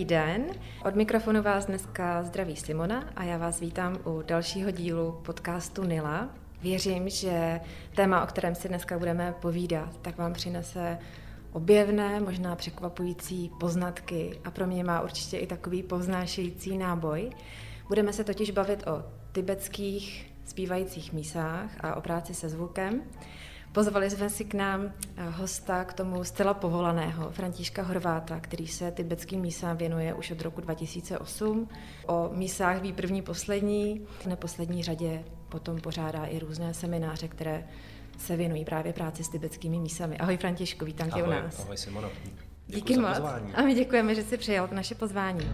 Dobrý den, od mikrofonu vás dneska zdraví Simona a já vás vítám u dalšího dílu podcastu Nila. Věřím, že téma, o kterém si dneska budeme povídat, tak vám přinese objevné, možná překvapující poznatky a pro mě má určitě i takový povznášející náboj. Budeme se totiž bavit o tibetských zpívajících mísách a o práci se zvukem. Pozvali jsme si k nám eh, hosta k tomu zcela povolaného, Františka Horváta, který se tibetským mísám věnuje už od roku 2008. O mísách ví první, poslední. V neposlední řadě potom pořádá i různé semináře, které se věnují právě práci s tibetskými mísami. Ahoj Františku, vítám ahoj, tě u nás. Ahoj Simono. Díky moc. Pozvání. A my děkujeme, že jsi přijal naše pozvání.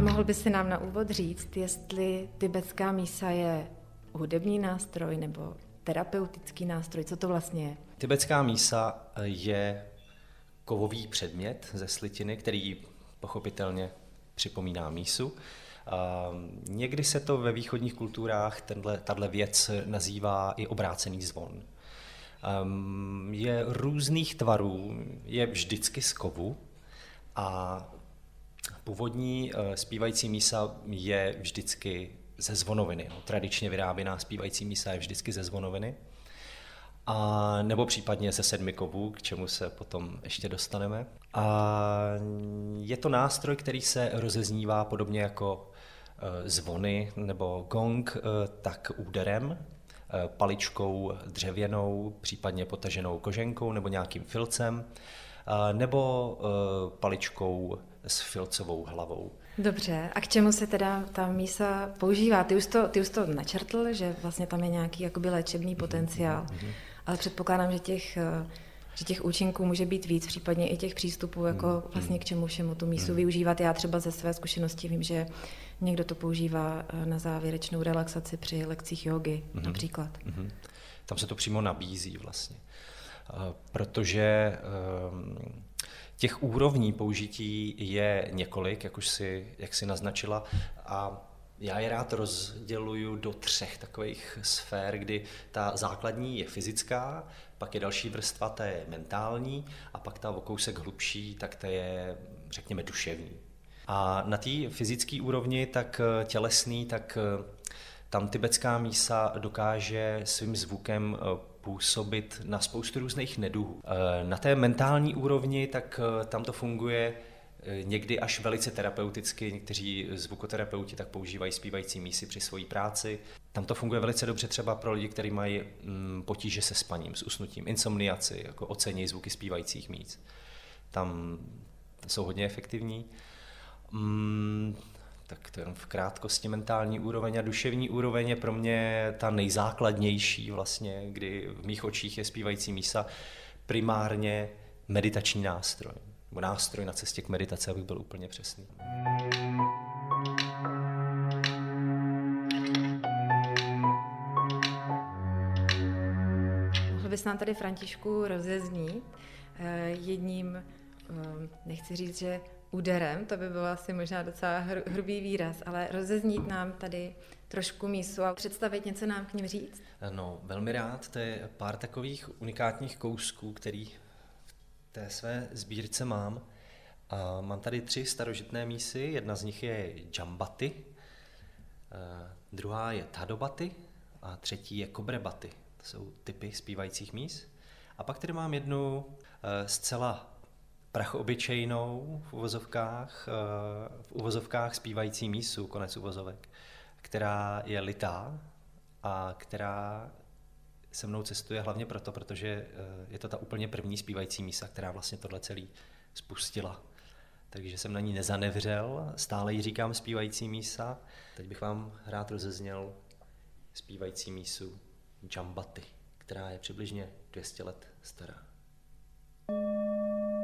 Mohl by si nám na úvod říct, jestli tibetská mísa je hudební nástroj nebo terapeutický nástroj? Co to vlastně je? Tibetská mísa je kovový předmět ze slitiny, který pochopitelně připomíná mísu. Někdy se to ve východních kulturách, tenhle, tato věc nazývá i obrácený zvon. Je různých tvarů, je vždycky z kovu a původní eh, zpívající mísa je vždycky ze zvonoviny. No, tradičně vyráběná zpívající mísa je vždycky ze zvonoviny. A nebo případně ze sedmi kovů, k čemu se potom ještě dostaneme. A je to nástroj, který se rozeznívá podobně jako e, zvony nebo gong, e, tak úderem, e, paličkou dřevěnou, případně potaženou koženkou nebo nějakým filcem, nebo paličkou s filcovou hlavou. Dobře, a k čemu se teda ta mísa používá? Ty už to, ty už to načrtl, že vlastně tam je nějaký jakoby léčebný potenciál, mm-hmm. ale předpokládám, že těch, eh, že těch účinků může být víc, případně i těch přístupů, jako mm-hmm. vlastně k čemu všemu tu mísu mm-hmm. využívat. Já třeba ze své zkušenosti vím, že někdo to používá eh, na závěrečnou relaxaci při lekcích jogy mm-hmm. například. Mm-hmm. Tam se to přímo nabízí vlastně, eh, protože Těch úrovní použití je několik, jak už si, jak si naznačila, a já je rád rozděluju do třech takových sfér, kdy ta základní je fyzická, pak je další vrstva, ta je mentální a pak ta o kousek hlubší, tak ta je, řekněme, duševní. A na té fyzické úrovni, tak tělesný, tak tam tibetská mísa dokáže svým zvukem působit na spoustu různých neduhů. Eh, na té mentální úrovni, tak eh, tam to funguje eh, někdy až velice terapeuticky. Někteří zvukoterapeuti tak používají zpívající mísy při své práci. Tam to funguje velice dobře třeba pro lidi, kteří mají mm, potíže se spaním, s usnutím, insomniaci, jako ocení zvuky zpívajících míst. Tam jsou hodně efektivní. Tak to jenom v krátkosti mentální úroveň a duševní úroveň je pro mě ta nejzákladnější vlastně, kdy v mých očích je zpívající mísa primárně meditační nástroj, nebo nástroj na cestě k meditaci, abych byl úplně přesný. Mohl bys nám tady Františku rozeznít eh, jedním, eh, nechci říct, že úderem, to by bylo asi možná docela hr, hrubý výraz, ale rozeznít nám tady trošku mísu a představit něco nám k ním říct? No, velmi rád, to je pár takových unikátních kousků, který v té své sbírce mám. A mám tady tři starožitné mísy, jedna z nich je Jambaty, eh, druhá je Tadobaty a třetí je Kobrebaty. To jsou typy zpívajících míst. A pak tady mám jednu eh, zcela prach obyčejnou v uvozovkách, eh, v uvozovkách zpívající mísu, konec uvozovek, která je litá a která se mnou cestuje hlavně proto, protože eh, je to ta úplně první zpívající mísa, která vlastně tohle celý spustila. Takže jsem na ní nezanevřel, stále ji říkám zpívající mísa. Teď bych vám rád rozezněl zpívající mísu Jambaty, která je přibližně 200 let stará. A teď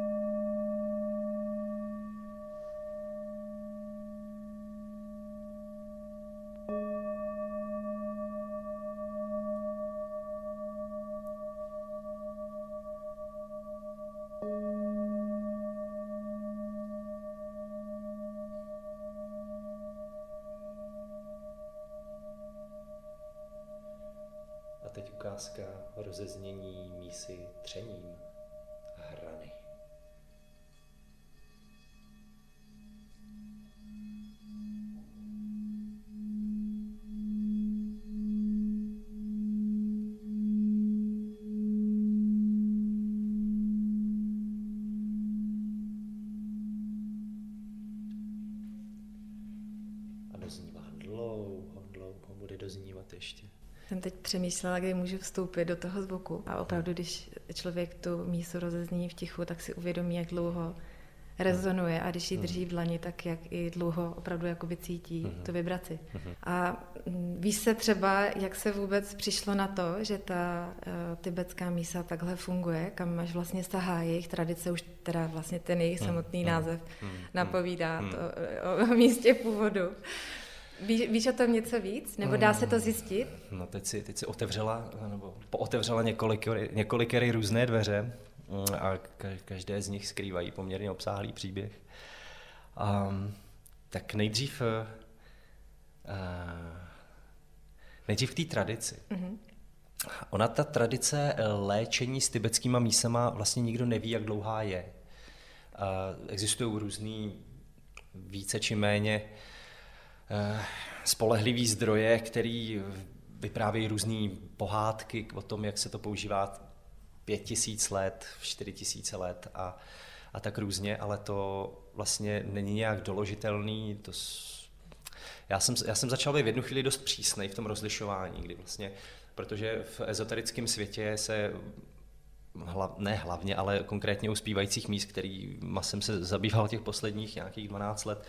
ještě. Jsem teď přemýšlela, kdy můžu vstoupit do toho zvuku a opravdu, když člověk tu mísu rozezní v tichu, tak si uvědomí, jak dlouho rezonuje a když ji drží v dlani, tak jak i dlouho opravdu jakoby cítí mm-hmm. tu vibraci. Mm-hmm. A mm, víš se třeba, jak se vůbec přišlo na to, že ta uh, tibetská mísa takhle funguje, kam až vlastně sahá jejich tradice, už teda vlastně ten jejich samotný mm-hmm. název napovídá to o, o místě původu. Víš, víš o tom něco víc? Nebo dá se to mm. zjistit? No teď si, teď si otevřela, nebo pootevřela několik, několikery různé dveře a každé z nich skrývají poměrně obsáhlý příběh. Um, tak nejdřív, uh, nejdřív k té tradici. Mm-hmm. Ona, ta tradice léčení s tibetskýma mísama, vlastně nikdo neví, jak dlouhá je. Uh, existují různý více či méně uh, spolehlivý zdroje, který vyprávějí různé pohádky o tom, jak se to používá pět tisíc let, čtyři tisíce let a, a tak různě, ale to vlastně není nějak doložitelný. To já, jsem, já jsem začal být v jednu chvíli dost přísnej v tom rozlišování, kdy vlastně, protože v ezoterickém světě se Hla, ne hlavně, ale konkrétně u zpívajících míst, který jsem se zabýval těch posledních nějakých 12 let,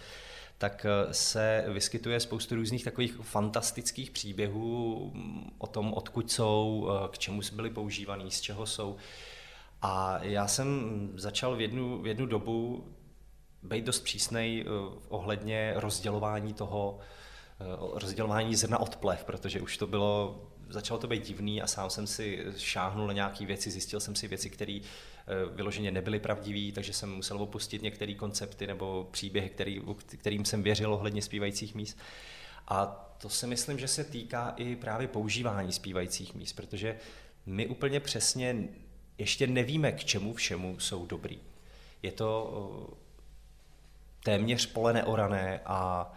tak eh, se vyskytuje spoustu různých takových fantastických příběhů mm, o tom, odkud jsou, eh, k čemu byly používaný, z čeho jsou. A já jsem začal v jednu, v jednu dobu být dost přísnej eh, ohledně rozdělování toho, rozdělování zrna od plev, protože už to bylo začalo to být divný a sám jsem si šáhnul na nějaké věci, zjistil jsem si věci, které vyloženě nebyly pravdivé, takže jsem musel opustit některé koncepty nebo příběhy, který, kterým jsem věřil ohledně zpívajících míst. A to si myslím, že se týká i právě používání zpívajících míst, protože my úplně přesně ještě nevíme, k čemu všemu jsou dobrý. Je to eh, téměř pole neorané a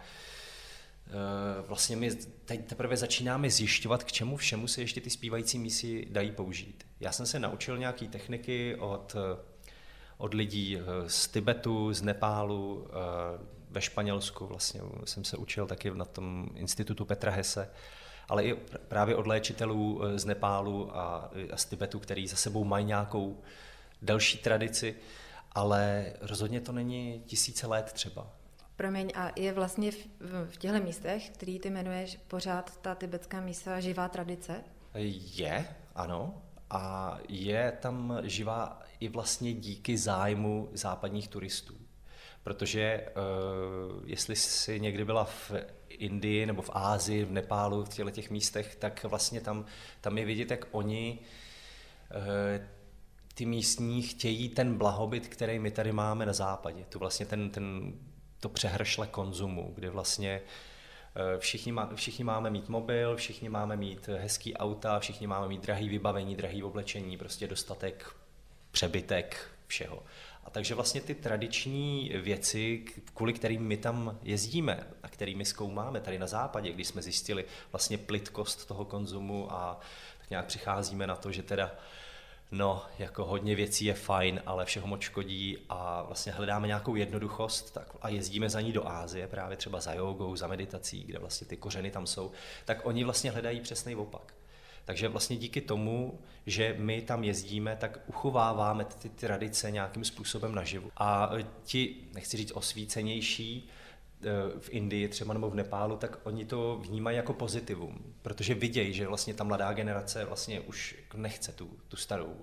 Eh, vlastně my teď teprve začínáme zjišťovat, k čemu všemu se ještě ty zpívající mísy dají použít. Já jsem se naučil nějaké techniky od, eh, od lidí eh, z Tibetu, z Nepálu, ve Španělsku vlastně jsem se učil taky na tom institutu Petra Hese, ale i právě od léčitelů z Nepálu a, a z Tibetu, který za sebou mají nějakou další tradici, ale rozhodně to není tisíce let třeba. Promiň, a je vlastně v, v těchto místech, který ty jmenuješ, pořád ta tibetská mísa živá tradice? Je, ano. A je tam živá i vlastně díky zájmu západních turistů. Protože uh, jestli jsi někdy byla v Indii nebo v Ázii, v Nepálu, v těchto těch místech, tak vlastně tam, tam je vidět, jak oni uh, ty místní chtějí ten blahobyt, který my tady máme na západě. Tu vlastně ten, ten to přehršle konzumu, kdy vlastně eh, všichni, má, všichni máme mít mobil, všichni máme mít hezký auta, všichni máme mít drahý vybavení, drahý oblečení, prostě dostatek, přebytek všeho. A takže vlastně ty tradiční věci, kvůli kterým my tam jezdíme a kterými zkoumáme tady na západě, když jsme zjistili vlastně plitkost toho konzumu a tak nějak přicházíme na to, že teda uh, no, jako hodně věcí je fajn, ale všeho moc škodí a vlastně hledáme nějakou jednoduchost tak, a jezdíme za ní do Ázie, právě třeba za jogou, za meditací, kde vlastně ty kořeny tam jsou, tak oni vlastně hledají přesný opak. Takže vlastně díky tomu, že my tam jezdíme, tak uchováváme ty tradice nějakým způsobem naživu. A ti, nechci říct osvícenější, v Indii třeba nebo v Nepálu, tak oni to vnímají jako pozitivum, protože vidějí, že vlastně ta mladá generace vlastně už nechce tu, tu starou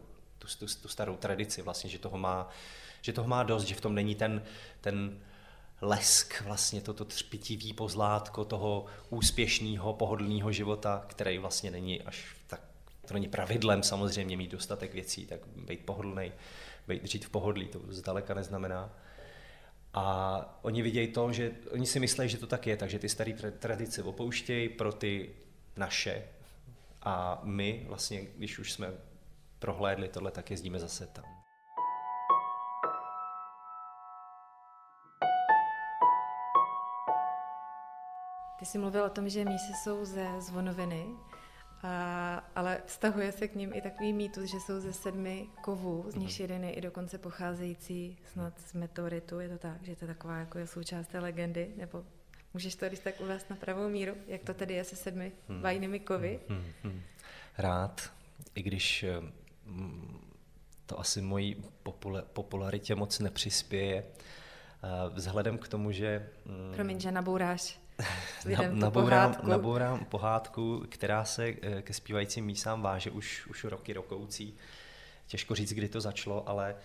tu, tu, tu starou tradici, vlastně, že toho má, že toho má dost, že v tom není ten, ten lesk, vlastně toto třpitivý pozlátko toho úspěšného, pohodlného života, který vlastně není až tak, to není pravidlem samozřejmě mít dostatek věcí, tak být pohodlný, být žít v pohodlí, to zdaleka neznamená. A oni vidějí to, že oni si myslí, že to tak je, takže ty staré tradice opouštějí pro ty naše. A my vlastně, když už jsme prohlédli tohle, tak jezdíme zase tam. Ty jsi mluvil o tom, že mísy jsou ze zvonoviny. A, ale vztahuje se k ním i takový mýtus, že jsou ze sedmi kovů, z nich mhm. jeden je i dokonce pocházející snad z meteoritu, je to tak, že to je taková jako je součást té legendy, nebo Můžeš to když tak uvést na pravou míru, jak to tedy je se sedmi hmm. vajnými kovy? Hmm, hmm. Rád, i když to asi mojí popularitě moc nepřispěje, vzhledem k tomu, že... Promiň, že nabouráš na, nabourám, pohádku. nabourám pohádku, která se eh, ke zpívajícím mísám váže už, už roky rokoucí. Těžko říct, kdy to začalo, ale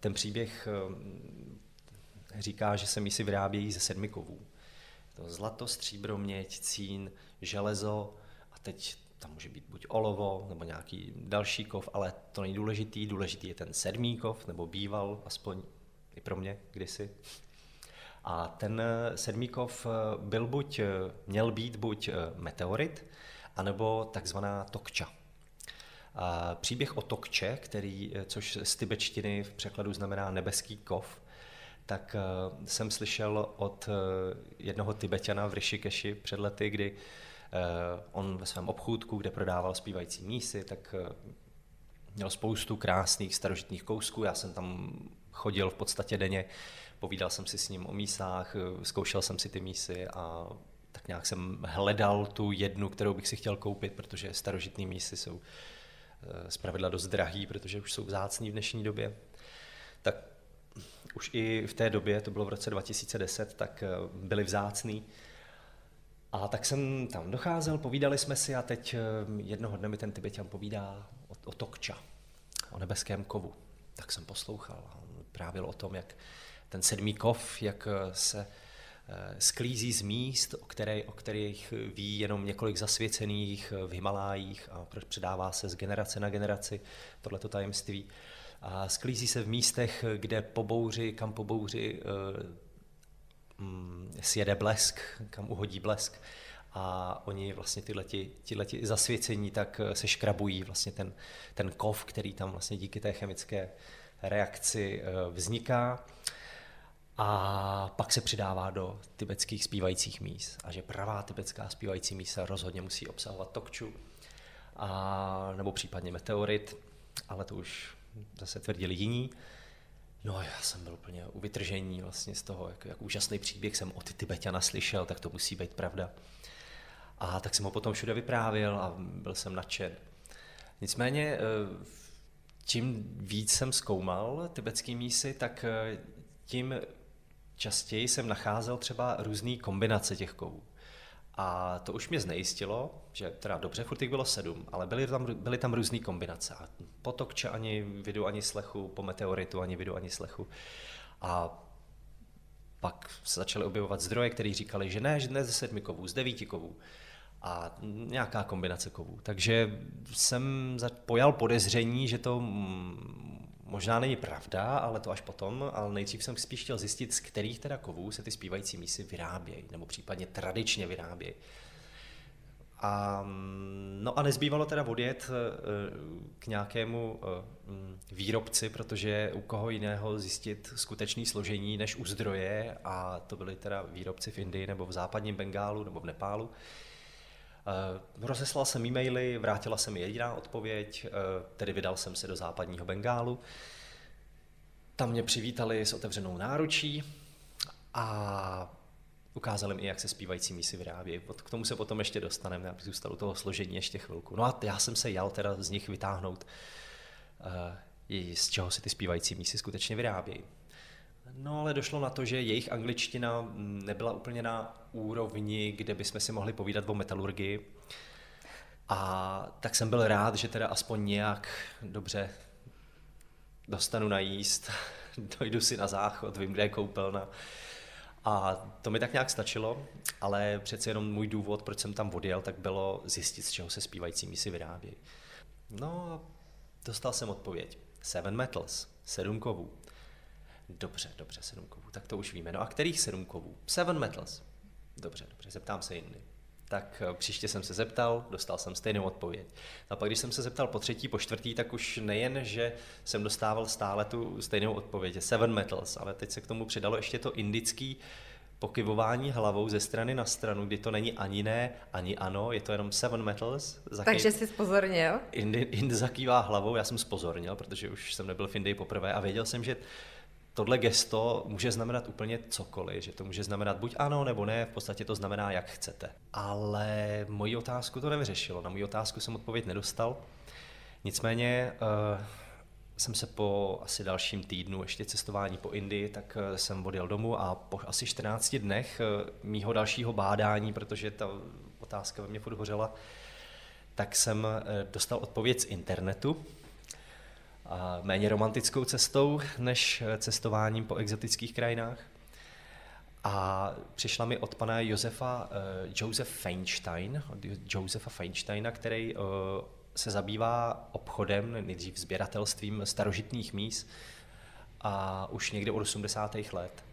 ten příběh říká, že se mísy vyrábějí ze sedmi kovů. To zlato, stříbro, měď, cín, železo a teď tam může být buď olovo nebo nějaký další kov, ale to není důležitý. Důležitý je ten sedmý kov, nebo býval, aspoň i pro mě kdysi. A ten eh, sedmý kov eh, byl buď, eh, měl být buď meteorit, anebo takzvaná tokča. A příběh o tokče, který, což z tibetštiny v překladu znamená nebeský kov, tak jsem slyšel od jednoho Tibetana v Rishikeshi před lety, kdy on ve svém obchůdku, kde prodával zpívající mísy, tak měl spoustu krásných starožitných kousků. Já jsem tam chodil v podstatě denně, povídal jsem si s ním o mísách, eh, zkoušel jsem si ty mísy a tak nějak jsem hledal tu jednu, kterou bych si chtěl koupit, protože starožitné mísy jsou zpravidla dost drahý, protože už jsou vzácný v dnešní době. Tak už i v té době, to bylo v roce 2010, tak byly vzácný. A tak jsem tam docházel, povídali jsme si a teď eh, jednoho dne mi ten Tibetan povídá o, o Tokča, o nebeském kovu. Tak jsem poslouchal a on právě o tom, jak ten sedmý kov, jak eh, se eh, sklízí z míst, o, které, o kterých ví jenom několik zasvěcených v Himalájích a předává se z generace na generaci tohleto tajemství. A sklízí se v místech, kde po bouři, kam po bouři mm, sjede blesk, kam uhodí blesk a oni vlastně tyhleti, tyhleti zasvěcení tak eh, se škrabují vlastně ten, ten kov, který tam vlastně díky té chemické reakci eh, vzniká a pak se přidává do tibetských zpívajících míst a že pravá tibetská zpívající mísa rozhodně musí obsahovat tokču a, nebo případně meteorit, ale to už zase tvrdili jiní. No a já jsem byl úplně u vytržení vlastně z toho, jak, jak úžasný příběh jsem o ty Tibetana slyšel, tak to musí být pravda. A tak jsem ho potom všude vyprávěl a byl jsem nadšen. Nicméně, eh, čím víc jsem zkoumal tibetský mísy, tak eh, tím častěji jsem nacházel třeba různé kombinace těch kovů. A to už mě znejistilo, že teda dobře, furt jich bylo sedm, ale byly tam, byly tam různé kombinace. A po tokče ani vidu, ani slechu, po meteoritu ani vidu, ani slechu. A pak se začaly objevovat zdroje, které říkali, že ne, že ne ze sedmi kovů, z devíti kovů a nějaká kombinace kovů. Takže jsem pojal podezření, že to možná není pravda, ale to až potom, ale nejdřív jsem spíš chtěl zjistit, z kterých teda kovů se ty zpívající mísy vyrábějí, nebo případně tradičně vyrábějí. A, no a nezbývalo teda odjet eh, k nějakému eh, výrobci, protože u koho jiného zjistit skutečné složení než u zdroje a to byly teda výrobci v Indii nebo v západním Bengálu nebo v Nepálu. Eh, rozeslal jsem e-maily, vrátila se mi jediná odpověď, eh, tedy vydal jsem se do západního Bengálu. Tam mě přivítali s otevřenou náručí a ukázali mi, jak se zpívající mísy vyrábějí. K tomu se potom ještě dostaneme, abych zůstal u toho složení ještě chvilku. No a já jsem se jal teda z nich vytáhnout, eh, z čeho se ty zpívající mísy skutečně vyrábějí. No ale došlo na to, že jejich angličtina mm, nebyla úplně na úrovni, kde bychom si mohli povídat o metalurgii. A tak jsem byl rád, že teda aspoň nějak dobře dostanu najíst, dojdu si na záchod, vím, kde je koupelna. A to mi tak nějak stačilo, ale přece jenom můj důvod, proč jsem tam odjel, tak bylo zjistit, z čeho se zpívající mísy vyrábějí. No dostal jsem odpověď. Seven metals, sedm kovů. Dobře, dobře, sedm kovů, tak to už víme. No a kterých sedm kovů? Seven metals. Dobře, dobře, zeptám se jindy. Tak eh, příště jsem se zeptal, dostal jsem stejnou odpověď. A pak, když jsem se zeptal po třetí, po čtvrtý, tak už nejen, že jsem dostával stále tu stejnou odpověď, seven metals, ale teď se k tomu přidalo ještě to indický pokyvování hlavou ze strany na stranu, kdy to není ani ne, ani ano, je to jenom seven metals. Zakej... Takže jsi spozornil? Ind, Ind zakývá hlavou, já jsem spozornil, protože už jsem nebyl v Indii poprvé a věděl jsem, že tohle gesto může znamenat úplně cokoliv, že to může znamenat buď ano nebo ne, v podstatě to znamená, jak chcete. Ale moji otázku to nevyřešilo, na moji otázku jsem odpověď nedostal. Nicméně uh, jsem se po asi dalším týdnu ještě cestování po Indii, tak eh, jsem odjel domů a po asi 14 dnech eh, mýho dalšího bádání, protože ta otázka ve mně furt hořela, tak jsem dostal odpověď z internetu, méně romantickou cestou než cestováním po exotických krajinách. A přišla mi od pana Josefa uh, Josef Feinstein, od Josefa Feinsteina, který uh, se zabývá obchodem, nejdřív sběratelstvím starožitných míst a už někde od 80. let.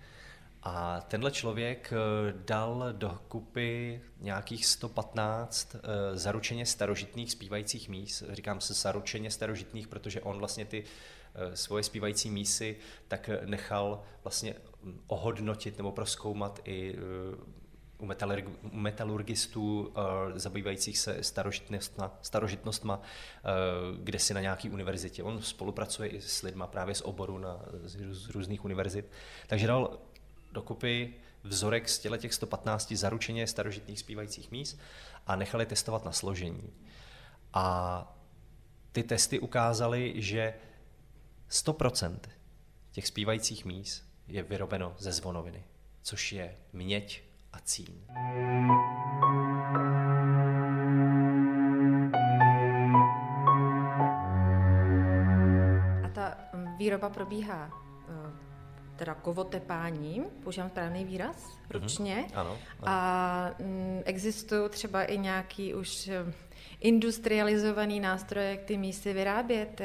A tenhle člověk eh, dal do kupy nějakých 115 eh, zaručeně starožitných zpívajících míst. Říkám se zaručeně starožitných, protože on vlastně ty eh, svoje zpívající mísy tak nechal vlastně hm, ohodnotit nebo proskoumat i u metalurgistů zabývajících se starožitnostma, starožitnostma kde si na nějaký univerzitě. On spolupracuje i s lidma právě z oboru na, z různých univerzit. Takže dal dokupy vzorek z těch 115 zaručeně starožitných zpívajících míst a nechali testovat na složení. A ty testy ukázaly, že 100% těch zpívajících míst je vyrobeno ze zvonoviny, což je měď a cín. A ta výroba probíhá teda kovotepáním, používám správný výraz, mhm. ručně. Mm-hmm. Ano, ano. A m, mm, existují třeba i nějaký už eh, industrializovaný nástroje, jak ty mísy vyrábět.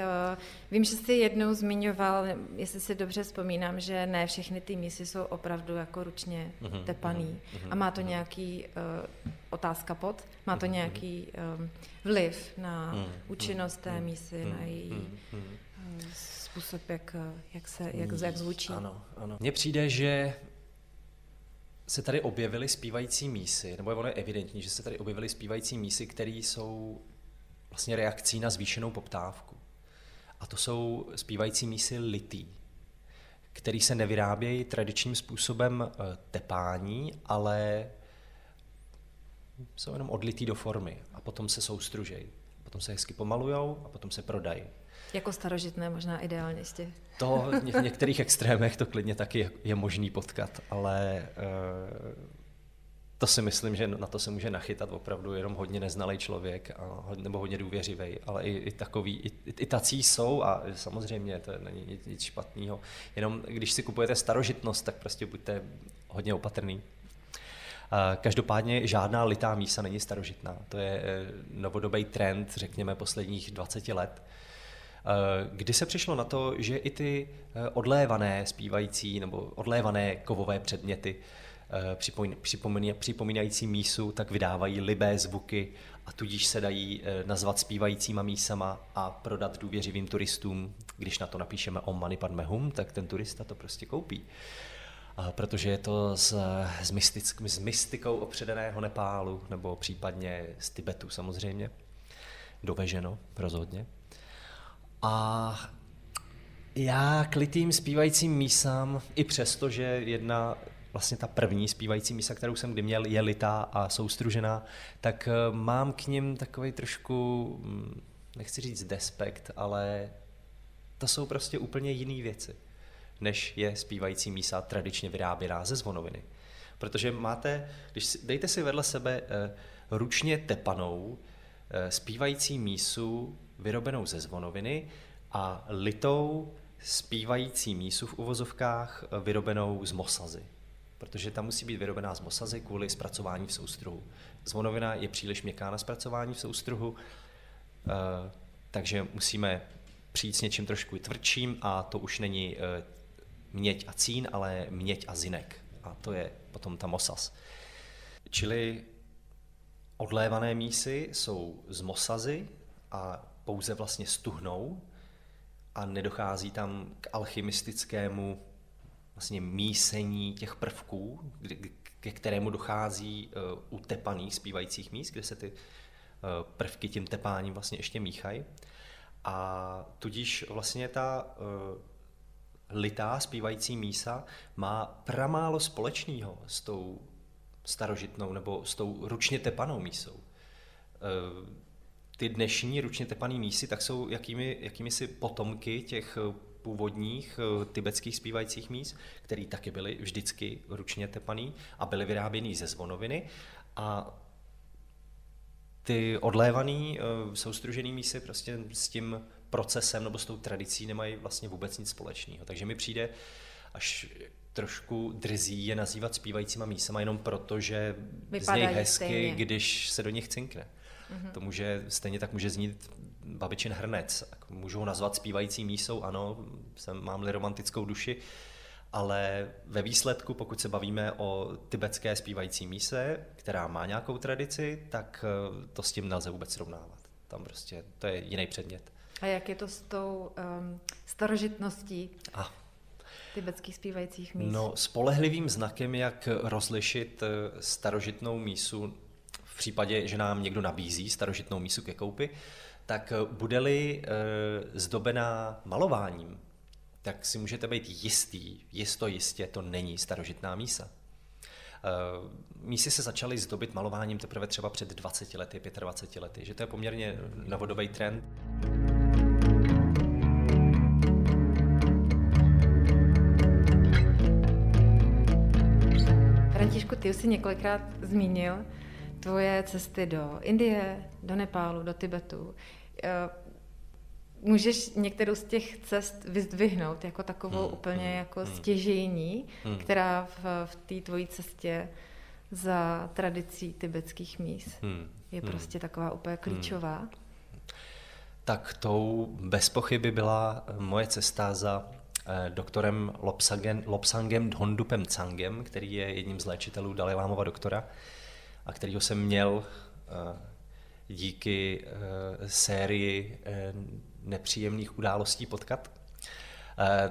Vím, že jsi jednou zmiňoval, jestli si dobře vzpomínám, že ne všechny ty mísy jsou opravdu jako ručně mm-hmm. tepaný. Mm-hmm. A má to nějaký, uh, otázka pod, má to nějaký um, vliv na mm-hmm. účinnost té mísy, mm-hmm. na její mm-hmm. uh, způsob, jak, jak, se, jak, jak zvučí. Ano, ano. Mně přijde, že se tady objevily zpívající mísy, nebo ono je evidentní, že se tady objevily zpívající mísy, které jsou vlastně reakcí na zvýšenou poptávku. A to jsou zpívající mísy litý, který se nevyrábějí tradičním způsobem eh, tepání, ale jsou jenom odlitý do formy a potom se soustružejí. Potom se hezky pomalujou a potom se prodají. Jako starožitné možná ideálně jistě. To v některých extrémech to klidně taky je možný potkat, ale uh, to si myslím, že na to se může nachytat opravdu jenom hodně neznalý člověk a, nebo hodně důvěřivý, ale i, i takový, i, i tací jsou a samozřejmě to není nic, nic špatného. Jenom když si kupujete starožitnost, tak prostě buďte hodně opatrný. Každopádně žádná litá mísa není starožitná. To je eh, novodobý trend, řekněme, posledních 20 let. Eh, kdy se přišlo na to, že i ty eh, odlévané zpívající nebo odlévané kovové předměty eh, připomínající mísu, tak vydávají libé zvuky a tudíž se dají nazvat zpívajícíma mísama a prodat důvěřivým turistům. Když na to napíšeme Om Mani Padme Hum, tak ten turista to prostě koupí. Protože je to s, s, mystick, s mystikou opředeného Nepálu, nebo případně z Tibetu samozřejmě. Doveženo rozhodně. A já k litým zpívajícím mísám, i přesto, že jedna vlastně ta první zpívající mísa, kterou jsem kdy měl, je litá a soustružená, tak eh, mám k ním takový trošku, hm, nechci říct despekt, ale to jsou prostě úplně jiné věci, než je zpívající mísa tradičně vyráběná ze zvonoviny. Protože máte, když dejte si vedle sebe eh, ručně tepanou eh, zpívající mísu vyrobenou ze zvonoviny a litou zpívající mísu v uvozovkách eh, vyrobenou z mosazy. Protože ta musí být vyrobená z mosazy kvůli zpracování v soustruhu. Zvonovina je příliš měkká na zpracování v soustruhu, eh, takže musíme přijít s něčím trošku tvrdším a to už není eh, měď a cín, ale měď a zinek. A to je potom ta mosaz. Čili odlévané mísy jsou z mosazy a pouze vlastně stuhnou a nedochází tam k alchymistickému vlastně mísení těch prvků, ke kterému dochází uh, u tepaných zpívajících míst, kde se ty uh, prvky tím tepáním vlastně ještě míchají. A tudíž vlastně ta uh, litá zpívající mísa má pramálo společného s tou starožitnou nebo s tou ručně tepanou mísou. Eh, ty dnešní ručně tepané mísy tak jsou jakými, jakými si potomky těch původních eh, tibetských zpívajících míst, které taky byly vždycky ručně tepaný a byly vyráběny ze zvonoviny. A ty odlévaný, uh, soustružený mísy prostě s tím procesem nebo s tou tradicí nemají vlastně vůbec nic společného. Takže mi přijde až trošku drzí je nazývat zpívajícíma mísama jenom proto, že Vypadají znějí hezky, stejně. když se do nich cinkne. Mm-hmm. To může, stejně tak může znít babičin hrnec. Můžu ho nazvat zpívající mísou, ano, jsem, mám-li romantickou duši, ale ve výsledku, pokud se bavíme o tibetské zpívající míse, která má nějakou tradici, tak eh, to s tím nelze vůbec srovnávat. Tam prostě to je jiný předmět. A jak je to s tou um, starožitností a. tibetských zpívajících míst? No, spolehlivým znakem, jak rozlišit eh, starožitnou mísu případě, že nám někdo nabízí starožitnou mísu ke koupi, tak eh, bude-li e, zdobená malováním, tak si můžete být jistý, jisto jistě, to není starožitná mísa. E, mísy se začaly zdobit malováním teprve třeba před 20 lety, 25 lety, že to je poměrně novodobý trend. Františku, ty už jsi několikrát zmínil tvoje cesty do Indie, do Nepálu, do Tibetu. Eh, můžeš některou z těch cest vyzdvihnout jako takovou hmm, úplně hmm, jako hmm, stěžejní, hmm. která v, v té tvojí cestě za tradicí tibetských míst hmm, je hmm, prostě taková úplně hmm. klíčová? Hmm. Tak tou bez pochyby byla moje cesta za eh, doktorem Lopsangem, Lopsangem Dhondupem Cangem, který je jedním z léčitelů Dalilámova doktora a kterýho jsem měl eh, díky uh, sérii uh, nepříjemných událostí potkat.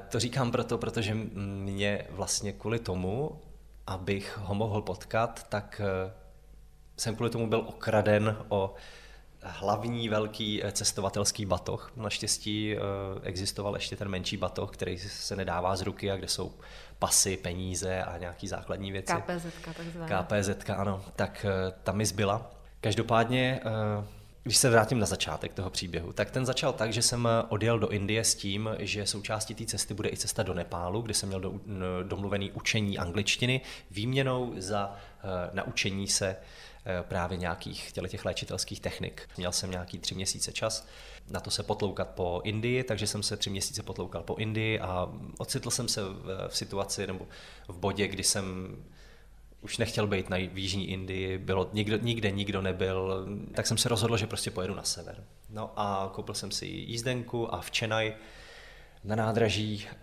To říkám proto, protože mě vlastně kvůli tomu, abych ho mohl potkat, tak jsem kvůli tomu byl okraden o hlavní velký cestovatelský batoh. Naštěstí existoval ještě ten menší batoh, který se nedává z ruky a kde jsou pasy, peníze a nějaký základní věci. KPZ, takzvaná. KPZ, ano. Tak tam mi zbyla. Každopádně, eh, když se vrátím na začátek toho příběhu, tak ten začal tak, že jsem odjel do Indie s tím, že součástí té cesty bude i cesta do Nepálu, kde jsem měl do, domluvený učení angličtiny výměnou za naučení se právě nějakých těch léčitelských technik. Měl jsem nějaký tři měsíce čas na to se potloukat po Indii, takže jsem se tři měsíce potloukal po Indii a ocitl jsem se v, v situaci nebo v bodě, kdy jsem už nechtěl být na v Jižní Indii, bylo, nikdo, nikde nikdo nebyl, tak jsem se rozhodl, že prostě pojedu na sever. No a koupil jsem si jízdenku a v Chennai na nádraží, eh,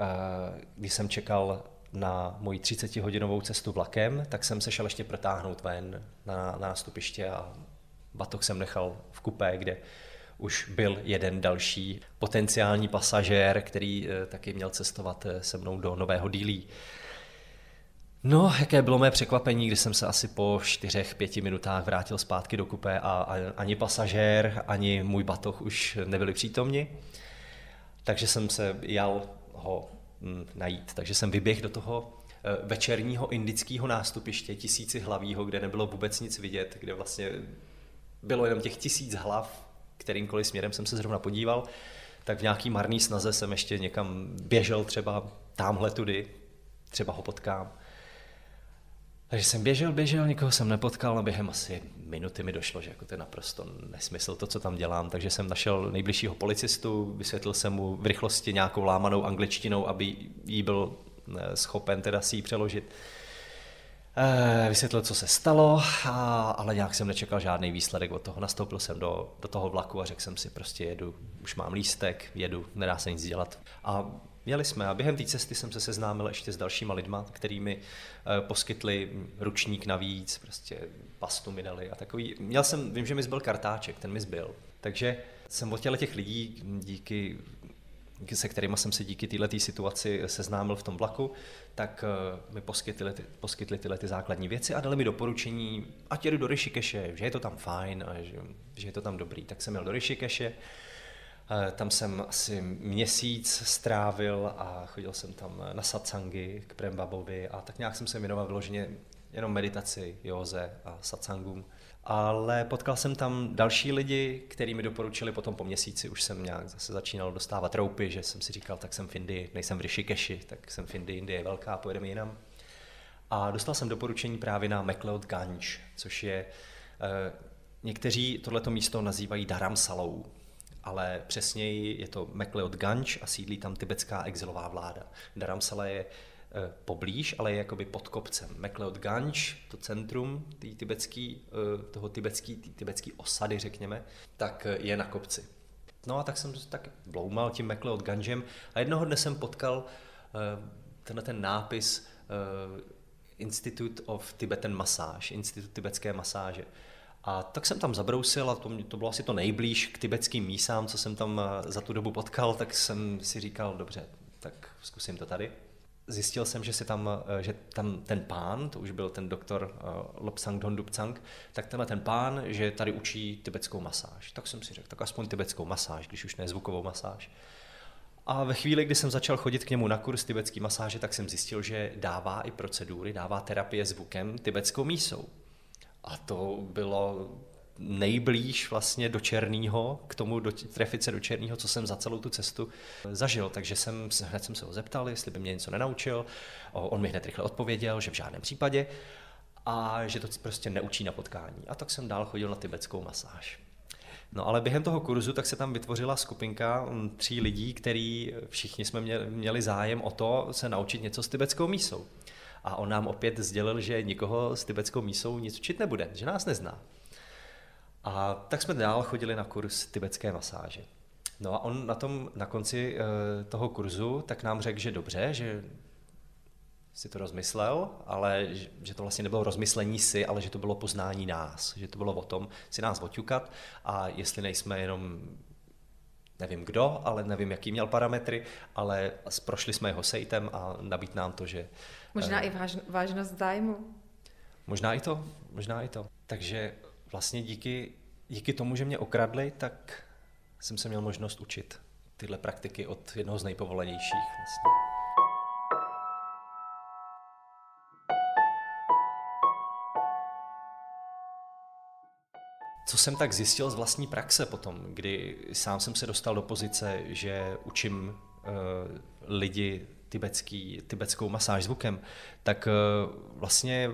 když jsem čekal na moji 30-hodinovou cestu vlakem, tak jsem se šel ještě protáhnout ven na, na nástupiště a batok jsem nechal v kupé, kde už byl jeden další potenciální pasažér, který eh, taky měl cestovat eh, se mnou do Nového Dílí. No, jaké bylo mé překvapení, když jsem se asi po čtyřech, pěti minutách vrátil zpátky do kupé a ani pasažér, ani můj batoh už nebyli přítomni. Takže jsem se jal ho hm, najít. Takže jsem vyběhl do toho eh, večerního indického nástupiště, tisíci hlavího, kde nebylo vůbec nic vidět, kde vlastně bylo jenom těch tisíc hlav, kterýmkoliv směrem jsem se zrovna podíval, tak v nějaký marný snaze jsem ještě někam běžel třeba tamhle tudy, třeba ho potkám. Takže jsem běžel, běžel, nikoho jsem nepotkal a během asi minuty mi došlo, že jako to je naprosto nesmysl to, co tam dělám. Takže jsem našel nejbližšího policistu, vysvětlil jsem mu v rychlosti nějakou lámanou angličtinou, aby jí byl eh, schopen teda si ji přeložit. Eh, vysvětlil, co se stalo, a, ale nějak jsem nečekal žádný výsledek od toho. Nastoupil jsem do, do toho vlaku a řekl jsem si, prostě jedu, už mám lístek, jedu, nedá se nic dělat. A Jeli jsme a během té cesty jsem se seznámil ještě s dalšíma lidma, kterými eh, poskytli ručník navíc, prostě pastu mi dali a takový. Měl jsem, vím, že mi zbyl kartáček, ten mi zbyl. Takže jsem od těch lidí díky se kterými jsem se díky této situaci seznámil v tom vlaku, tak eh, mi poskytli, poskytli tyhle ty základní věci a dali mi doporučení, ať jedu do Rishikeše, že je to tam fajn a že, že je to tam dobrý. Tak jsem jel do Rishikeše Tam jsem asi měsíc strávil a chodil jsem tam na satsangy k Prembabovi a tak nějak jsem se věnoval vyloženě jenom meditaci, józe a satsangům. Ale potkal jsem tam další lidi, kteří mi doporučili potom po měsíci, už jsem nějak zase začínal dostávat roupy, že jsem si říkal, tak jsem v Indii, nejsem v Rishikeshi, tak jsem v Indii, Indie je velká, pojedeme jinam. A dostal jsem doporučení právě na McLeod Ganj, což je, eh, někteří tohleto místo nazývají Dharamsalou, ale přesněji je to McLeod Ganj a sídlí tam tibetská exilová vláda. Dharamsala je poblíž, ale je jakoby pod kopcem. McLeod Ganj, to centrum tý tibetský, eh, toho tibetský, tý tibetský osady, řekněme, tak eh, je na kopci. No a tak jsem tak bloumal tím McLeod Ganjem a jednoho dne jsem potkal tenhle ten nápis Institute of Tibetan Massage, Institut tibetské masáže. A tak jsem tam zabrousil a to, to bylo asi to nejblíž k tibetským mísám, co jsem tam za tu dobu potkal, tak jsem si říkal, dobře, tak zkusím to tady zjistil jsem, že, se tam, eh, že tam ten pán, to už byl ten doktor eh, Lopsang Dondupcang, tak tenhle ten pán, že tady učí tibetskou masáž. Tak jsem si řekl, tak aspoň tibetskou masáž, když už ne zvukovou masáž. A ve chvíli, kdy jsem začal chodit k němu na kurz tibetský masáže, tak jsem zjistil, že dává i procedury, dává terapie zvukem tibetskou mísou. A to bylo nejblíž vlastně do Černého, k tomu do, trefice do Černého, co jsem za celou tu cestu zažil. Takže jsem, hned jsem se ho zeptal, jestli by mě něco nenaučil. On mi hned rychle odpověděl, že v žádném případě a že to prostě neučí na potkání. A tak jsem dál chodil na tibetskou masáž. No ale během toho kurzu tak se tam vytvořila skupinka mm, tří lidí, který všichni jsme měli zájem o to se naučit něco s tibetskou mísou. A on nám opět sdělil, že nikoho s tibetskou mísou nic učit nebude, že nás nezná. A tak jsme dál chodili na kurz tibetské masáže. No a on na tom, na konci uh, toho kurzu, tak nám řekl, že dobře, že si to rozmyslel, ale že, to vlastně nebylo rozmyslení si, ale že to bylo poznání nás, že to bylo o tom si nás oťukat a jestli nejsme jenom nevím kdo, ale nevím, jaký měl parametry, ale prošli jsme jeho sejtem a nabít nám to, že... Možná uh, i váž, vážnost zájmu. Možná i to, možná i to. Takže vlastně díky, díky tomu, že mě okradli, tak jsem se měl možnost učit tyhle praktiky od jednoho z nejpovolenějších vlastně. Co jsem tak zjistil z vlastní praxe potom, kdy sám jsem se dostal do pozice, že učím uh, lidi tibetský, tibetskou masáž zvukem, tak uh, vlastně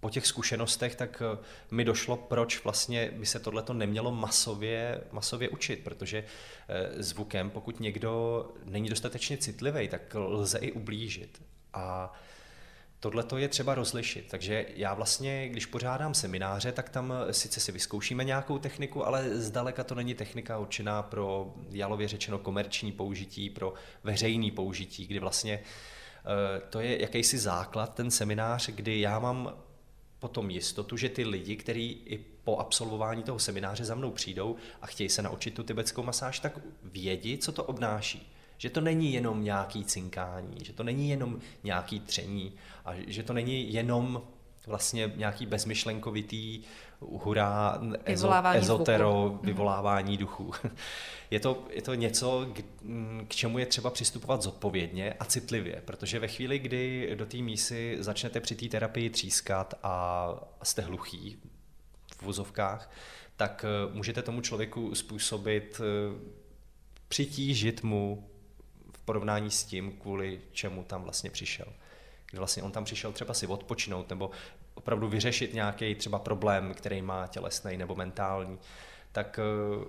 po těch zkušenostech, tak eh, mi došlo, proč vlastně by se tohleto nemělo masově, masově učit, protože eh, zvukem, pokud někdo není dostatečně citlivý, tak lze i ublížit. A tohle je třeba rozlišit. Takže já vlastně, když pořádám semináře, tak tam eh, sice si vyzkoušíme nějakou techniku, ale zdaleka to není technika určená pro, jalově řečeno, komerční použití, pro veřejný použití, kdy vlastně to je jakýsi základ, ten seminář, kdy já mám potom jistotu, že ty lidi, kteří i po absolvování toho semináře za mnou přijdou a chtějí se naučit tu tibetskou masáž, tak vědí, co to obnáší. Že to není jenom nějaký cinkání, že to není jenom nějaký tření a že to není jenom vlastně nějaký bezmyšlenkovitý hurá, ezo, ezotero, zvuku. Mhm. vyvolávání duchů. Je to, je to něco, k, k čemu je třeba přistupovat zodpovědně a citlivě, protože ve chvíli, kdy do té mísy začnete při té terapii třískat a jste hluchý v vozovkách, tak eh, můžete tomu člověku způsobit, eh, přitížit mu v porovnání s tím, kvůli čemu tam vlastně přišel kdy vlastně on tam přišel třeba si odpočinout nebo opravdu vyřešit nějaký třeba problém, který má tělesný nebo mentální, tak eh,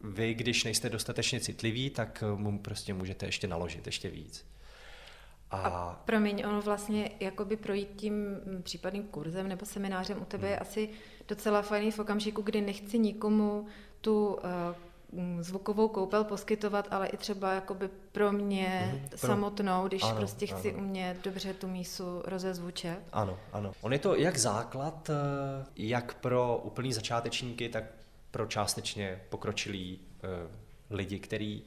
vy, když nejste dostatečně citliví, tak eh, mu prostě můžete ještě naložit ještě víc. A, a promiň, ono vlastně jakoby projít tím případným kurzem nebo seminářem u tebe hmm. je asi docela fajný v okamžiku, kdy nechci nikomu tu uh, Mm, zvukovou koupel poskytovat, ale i třeba jakoby pro mě mm-hmm, pro... samotnou, když ano, prostě chci ano. umět dobře tu mísu rozezvučet. Ano, ano. On je to jak základ, eh, jak pro úplný začátečníky, tak pro částečně pokročilý uh, lidi, který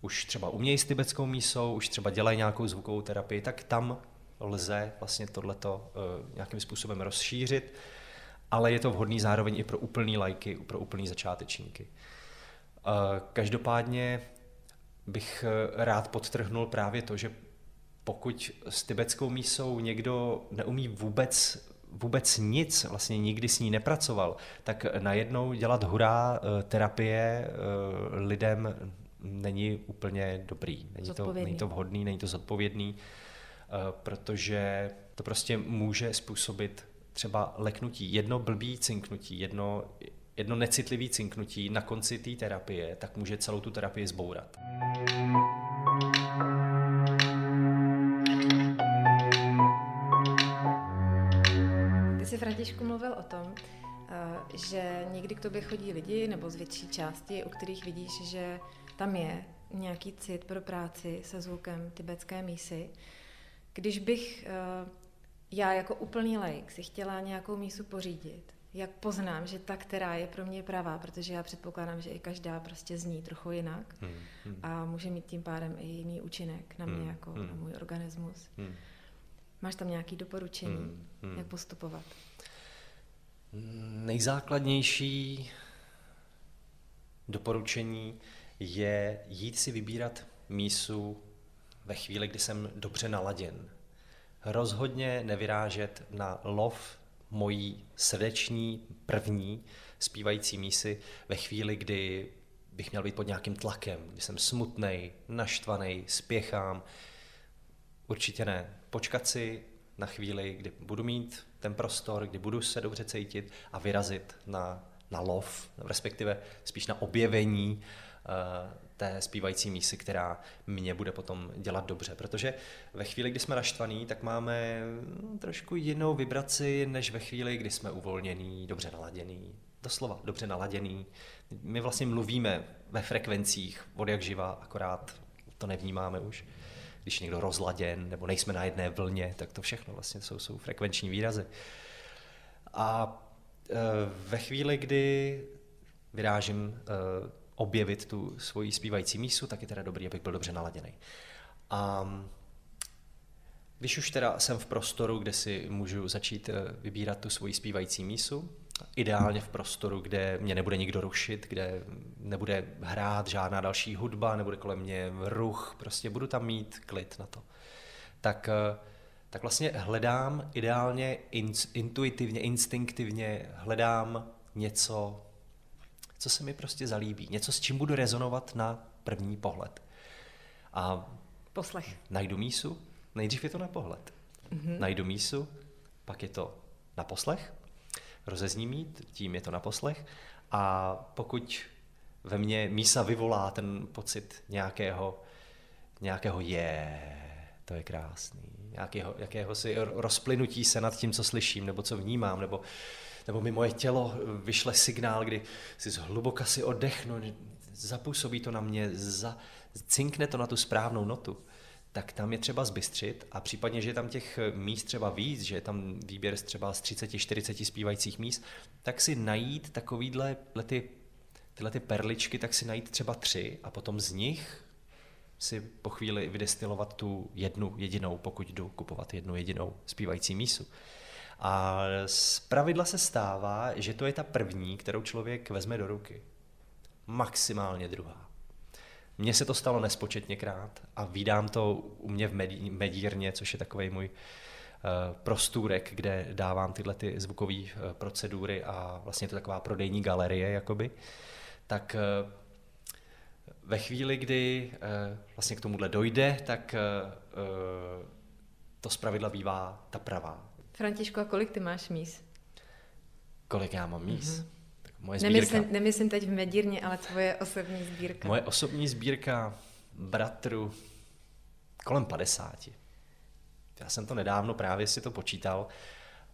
už třeba umějí s tibetskou mísou, už třeba dělají nějakou zvukovou terapii, tak tam lze vlastně tohleto uh, nějakým způsobem rozšířit, ale je to vhodný zároveň i pro úplný lajky, pro úplný začátečníky. Každopádně bych rád podtrhnul právě to, že pokud s tibetskou mísou někdo neumí vůbec vůbec nic, vlastně nikdy s ní nepracoval, tak najednou dělat hurá eh, terapie eh, lidem není úplně dobrý. Není to, není to vhodný, není to zodpovědný, eh, protože to prostě může způsobit třeba leknutí, jedno blbý cinknutí, jedno, jedno necitlivý cinknutí na konci té terapie, tak může celou tu terapii zbourat. jsi, Františku, mluvil o tom, eh, že někdy k tobě chodí lidi, nebo z větší části, u kterých vidíš, že tam je nějaký cit pro práci se zvukem tibetské mísy. Když bych eh, já jako úplný laik si chtěla nějakou mísu pořídit, jak poznám, že ta, která je pro mě pravá, protože já předpokládám, že i každá prostě zní trochu jinak hmm, hmm. a může mít tím pádem i jiný účinek na mě, hmm, jako hmm. na můj organismus. Hmm. Máš tam nějaké doporučení, hmm, hmm. jak postupovat? Nejzákladnější doporučení je jít si vybírat mísu ve chvíli, kdy jsem dobře naladěn. Rozhodně nevyrážet na lov mojí srdeční, první zpívající mísy ve chvíli, kdy bych měl být pod nějakým tlakem, kdy jsem smutný, naštvaný, spěchám. Určitě ne. Počkat si na chvíli, kdy budu mít ten prostor, kdy budu se dobře cítit a vyrazit na, na lov, respektive spíš na objevení té zpívající mísy, která mě bude potom dělat dobře. Protože ve chvíli, kdy jsme naštvaný, tak máme hm, trošku jinou vibraci, než ve chvíli, kdy jsme uvolněný, dobře naladěný. Doslova, dobře naladěný. My vlastně mluvíme ve frekvencích od jak živa, akorát to nevnímáme už když někdo rozladěn, nebo nejsme na jedné vlně, tak to všechno vlastně jsou, jsou frekvenční výrazy. A e, ve chvíli, kdy vyrážím e, objevit tu svoji zpívající mísu, tak je teda dobrý, abych byl dobře naladěný. A když už teda jsem v prostoru, kde si můžu začít e, vybírat tu svoji zpívající mísu, Ideálně v prostoru, kde mě nebude nikdo rušit, kde nebude hrát žádná další hudba, nebude kolem mě ruch, prostě budu tam mít klid na to. Tak, eh, tak vlastně hledám ideálně in, intuitivně, instinktivně, hledám něco, co se mi prostě zalíbí, něco, s čím budu rezonovat na první pohled. A Poslech. Najdu mísu, nejdřív je to na pohled. Mm-hmm. Najdu mísu, pak je to na poslech rozezní mít, tím je to na poslech. A pokud ve mně mísa vyvolá ten pocit nějakého, nějakého je, to je krásný, nějakého, jakého si rozplynutí se nad tím, co slyším, nebo co vnímám, nebo, nebo mi moje tělo vyšle signál, kdy si zhluboka si oddechnu, zapůsobí to na mě, za, cinkne to na tu správnou notu tak tam je třeba zbystřit a případně, že je tam těch míst třeba víc, že je tam výběr třeba z 30-40 zpívajících míst, tak si najít takovýhle ty, tyhle ty perličky, tak si najít třeba tři a potom z nich si po chvíli vydestilovat tu jednu jedinou, pokud jdu kupovat jednu jedinou zpívající mísu. A z pravidla se stává, že to je ta první, kterou člověk vezme do ruky. Maximálně druhá. Mně se to stalo nespočetněkrát a vídám to u mě v Medírně, což je takový můj uh, prostůrek, kde dávám tyhle ty zvukové uh, procedury a vlastně to taková prodejní galerie, jakoby. Tak uh, ve chvíli, kdy vlastně k tomuhle dojde, tak to zpravidla bývá ta pravá. Františko, a kolik ty máš míst? Kolik já mám míst? Mm-hmm. Moje sbírka. Nemyslím, nemyslím teď v Medírně, ale tvoje osobní sbírka. Moje osobní sbírka bratru kolem 50. Já jsem to nedávno právě si to počítal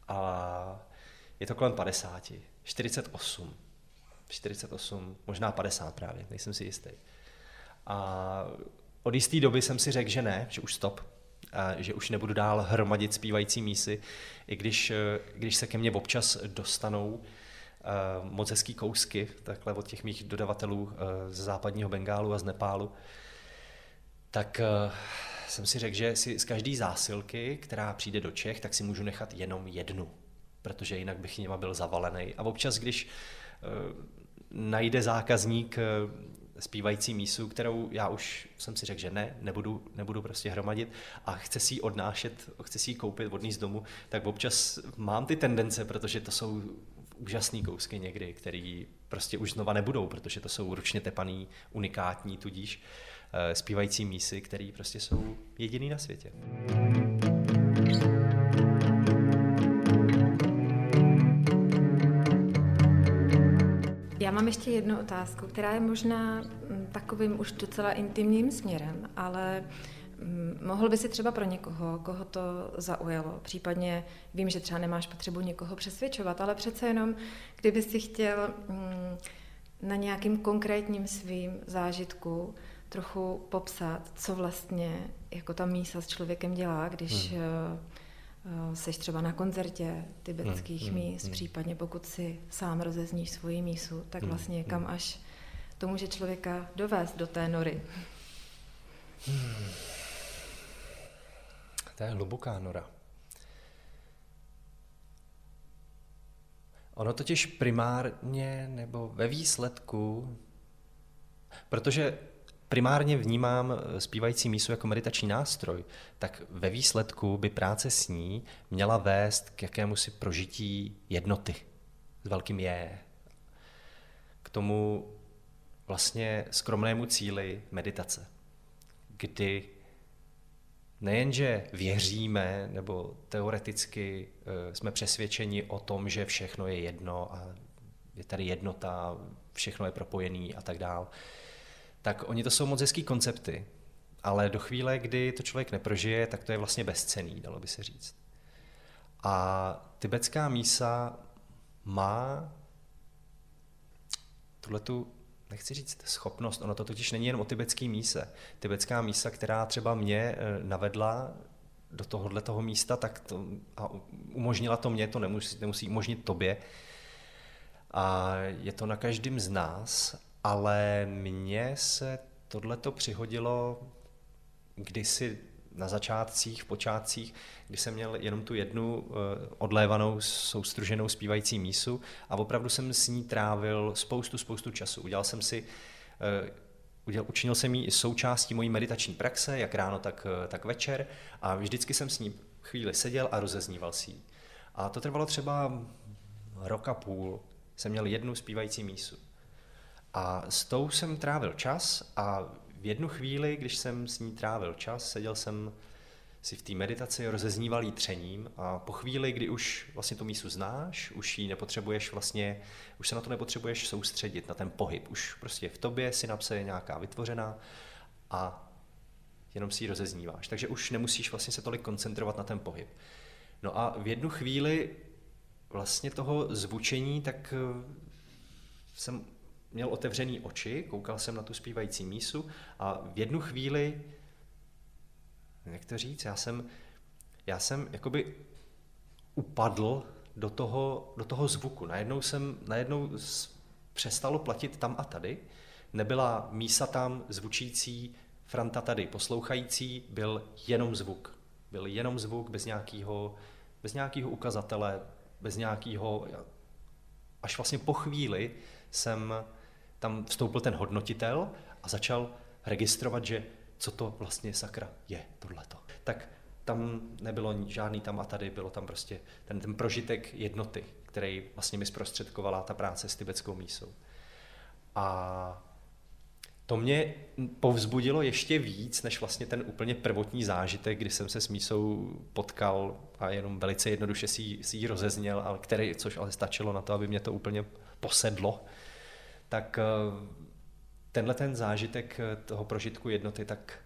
a je to kolem 50. 48. 48, možná 50 právě, nejsem si jistý. A od jisté doby jsem si řekl, že ne, že už stop, a že už nebudu dál hromadit zpívající mísy, i když, když se ke mně občas dostanou uh, moc hezký kousky takhle od těch mých dodavatelů uh, ze západního Bengálu a z Nepálu, tak jsem si řekl, že si z každé zásilky, která přijde do Čech, tak si můžu nechat jenom jednu, protože jinak bych něma byl zavalený. A občas, když najde zákazník zpívající mísu, kterou já už jsem si řekl, že ne, nebudu, nebudu prostě hromadit a chce si ji odnášet, chce si ji koupit, odníst domů, tak občas mám ty tendence, protože to jsou úžasný kousky někdy, který prostě už znova nebudou, protože to jsou ručně tepaný, unikátní, tudíž uh, zpívající mísy, které prostě jsou jediný na světě. Já mám ještě jednu otázku, která je možná mm, takovým už docela intimním směrem, ale mm, mohl by si třeba pro někoho, koho to zaujalo, případně vím, že třeba nemáš potřebu někoho přesvědčovat, ale přece jenom, kdyby si chtěl mm, na nějakým konkrétním svým zážitku trochu popsat, co vlastně jako ta mísa s člověkem dělá, když hmm. Eh, seš třeba na koncertě tibetských hmm, míst, hmm, případně pokud si sám rozezníš svoji mísu, tak hmm, vlastně kam hmm. až to může člověka dovést do té nory. Hmm. To je hluboká nora. Ono totiž primárně nebo ve výsledku, protože primárně vnímám eh, zpívající mísu jako meditační nástroj, tak ve výsledku by práce s ní měla vést k jakému si prožití jednoty s velkým je. K tomu vlastně skromnému cíli meditace, kdy nejenže věříme, nebo teoreticky eh, jsme přesvědčeni o tom, že všechno je jedno a je tady jednota, všechno je propojený a tak dále, tak oni to jsou moc hezký koncepty, ale do chvíle, kdy to člověk neprožije, tak to je vlastně bezcený, dalo by se říct. A tibetská mísa má tuhle tu, nechci říct schopnost, ono to totiž není jen o tibetský míse. Tibetská mísa, která třeba mě eh, navedla do tohohle toho místa, tak to, a umožnila to mě, to nemusí, nemusí umožnit tobě. A je to na každém z nás ale mně se tohleto přihodilo kdysi na začátcích, v počátcích, kdy jsem měl jenom tu jednu eh, odlévanou, soustruženou zpívající mísu a opravdu jsem s ní trávil spoustu, spoustu času. Udělal jsem si, eh, udělal, učinil jsem ji i součástí mojí meditační praxe, jak ráno, tak, eh, tak večer a vždycky jsem s ní chvíli seděl a rozezníval si ji. A to trvalo třeba rok a půl. Jsem měl jednu zpívající mísu. A s tou jsem trávil čas a v jednu chvíli, když jsem s ní trávil čas, seděl jsem si v té meditaci, rozezníval třením a po chvíli, kdy už vlastně tu mísu znáš, už ji nepotřebuješ vlastně, už se na to nepotřebuješ soustředit, na ten pohyb, už prostě v tobě synapse je nějaká vytvořená a jenom si ji rozezníváš. Takže už nemusíš vlastně se tolik koncentrovat na ten pohyb. No a v jednu chvíli vlastně toho zvučení, tak eh, jsem měl otevřený oči, koukal jsem na tu zpívající mísu a v jednu chvíli, jak to říct, já jsem, já jsem jakoby upadl do toho, do toho zvuku. Najednou jsem, najednou přestalo platit tam a tady. Nebyla mísa tam zvučící, Franta tady poslouchající, byl jenom zvuk. Byl jenom zvuk bez nějakého, bez nějakého ukazatele, bez nějakého... Až vlastně po chvíli jsem tam vstoupil ten hodnotitel a začal registrovat, že co to vlastně sakra je tohleto. Tak tam nebylo žádný tam a tady, bylo tam prostě ten, ten prožitek jednoty, který vlastně mi zprostředkovala ta práce s tibetskou mísou. A to mě povzbudilo ještě víc, než vlastně ten úplně prvotní zážitek, kdy jsem se s mísou potkal a jenom velice jednoduše si, si ji rozezněl, ale který, což ale stačilo na to, aby mě to úplně posedlo tak eh, tenhle ten zážitek eh, toho prožitku jednoty, tak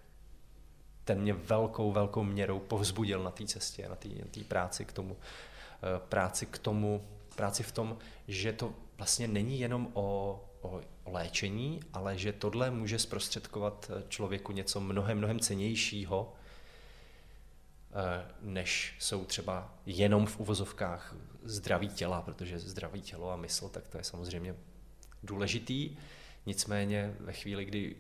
ten mě velkou, velkou měrou povzbudil na té cestě, na té práci k tomu, eh, práci k tomu, práci v tom, že to vlastně není jenom o, o, o léčení, ale že tohle může zprostředkovat člověku něco mnohem, mnohem cenějšího, než jsou třeba jenom v uvozovkách zdraví těla, protože zdraví tělo a mysl, tak to je samozřejmě důležitý, nicméně ve chvíli, kdy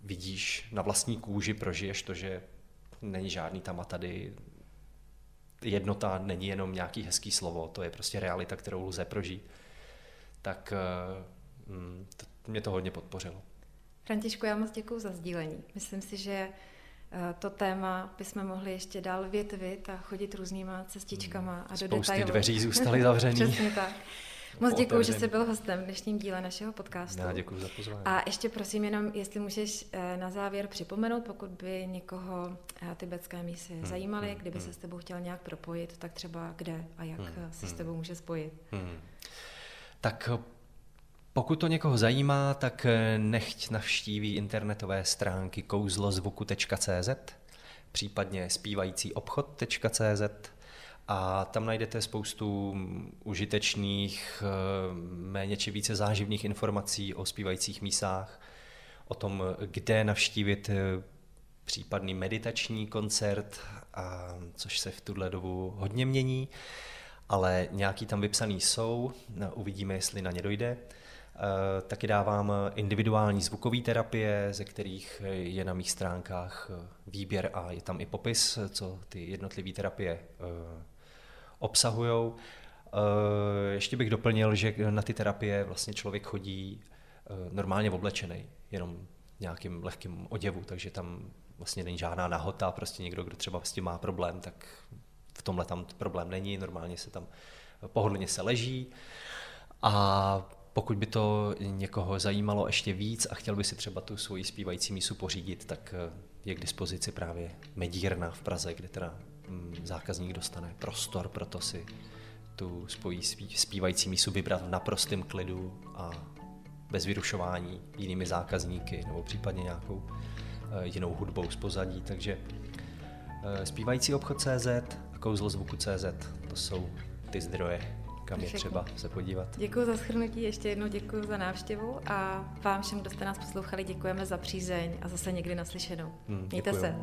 vidíš na vlastní kůži, prožiješ to, že není žádný tam a tady, jednota není jenom nějaký hezký slovo, to je prostě realita, kterou lze prožít, tak eh, mm, to, mě to hodně podpořilo. Františku, já moc děkuji za sdílení. Myslím si, že eh, to téma bychom mohli ještě dál větvit a chodit různýma cestičkama a do Spousty detailu. dveří zůstaly zavřený. Přesně tak. Moc děkuji, že jsi byl hostem v dnešním díle našeho podcastu. Já děkuji za pozvání. A ještě prosím jenom, jestli můžeš eh, na závěr připomenout, pokud by někoho eh, tibetské mísy hmm, zajímaly, hmm, kdyby hmm. se s tebou chtěl nějak propojit, tak třeba kde a jak hmm, se s hmm. tebou může spojit. Hmm. Tak pokud to někoho zajímá, tak nechť navštíví internetové stránky kouzlozvuku.cz, případně zpívajícíobchod.cz a tam najdete spoustu užitečných, méně či více záživných informací o zpívajících mísách, o tom, kde navštívit případný meditační koncert, a což se v tuhle dobu hodně mění, ale nějaký tam vypsaný jsou, uvidíme, jestli na ně dojde. Eh, taky dávám individuální zvukové terapie, ze kterých je na mých stránkách eh, výběr a je tam i popis, co ty jednotlivé terapie eh, obsahují. Ještě bych doplnil, že na ty terapie vlastně člověk chodí normálně oblečený, jenom nějakým lehkým oděvu, takže tam vlastně není žádná nahota, prostě někdo, kdo třeba s tím má problém, tak v tomhle tam problém není, normálně se tam pohodlně se leží. A pokud by to někoho zajímalo ještě víc a chtěl by si třeba tu svoji zpívající mísu pořídit, tak eh, je k dispozici právě Medírna v Praze, kde teda zákazník dostane prostor pro to si tu svoji zpívající mísu vybrat v naprostém klidu a bez vyrušování jinými zákazníky nebo případně nějakou eh, jinou hudbou z pozadí. Takže eh, zpívající obchod CZ a kouzlo zvuku CZ, to jsou ty zdroje, kam je třeba se podívat. Děkuji za shrnutí, ještě jednou děkuji za návštěvu a vám všem, kdo jste nás poslouchali, děkujeme za přízeň a zase někdy naslyšenou. Hmm, Mějte se.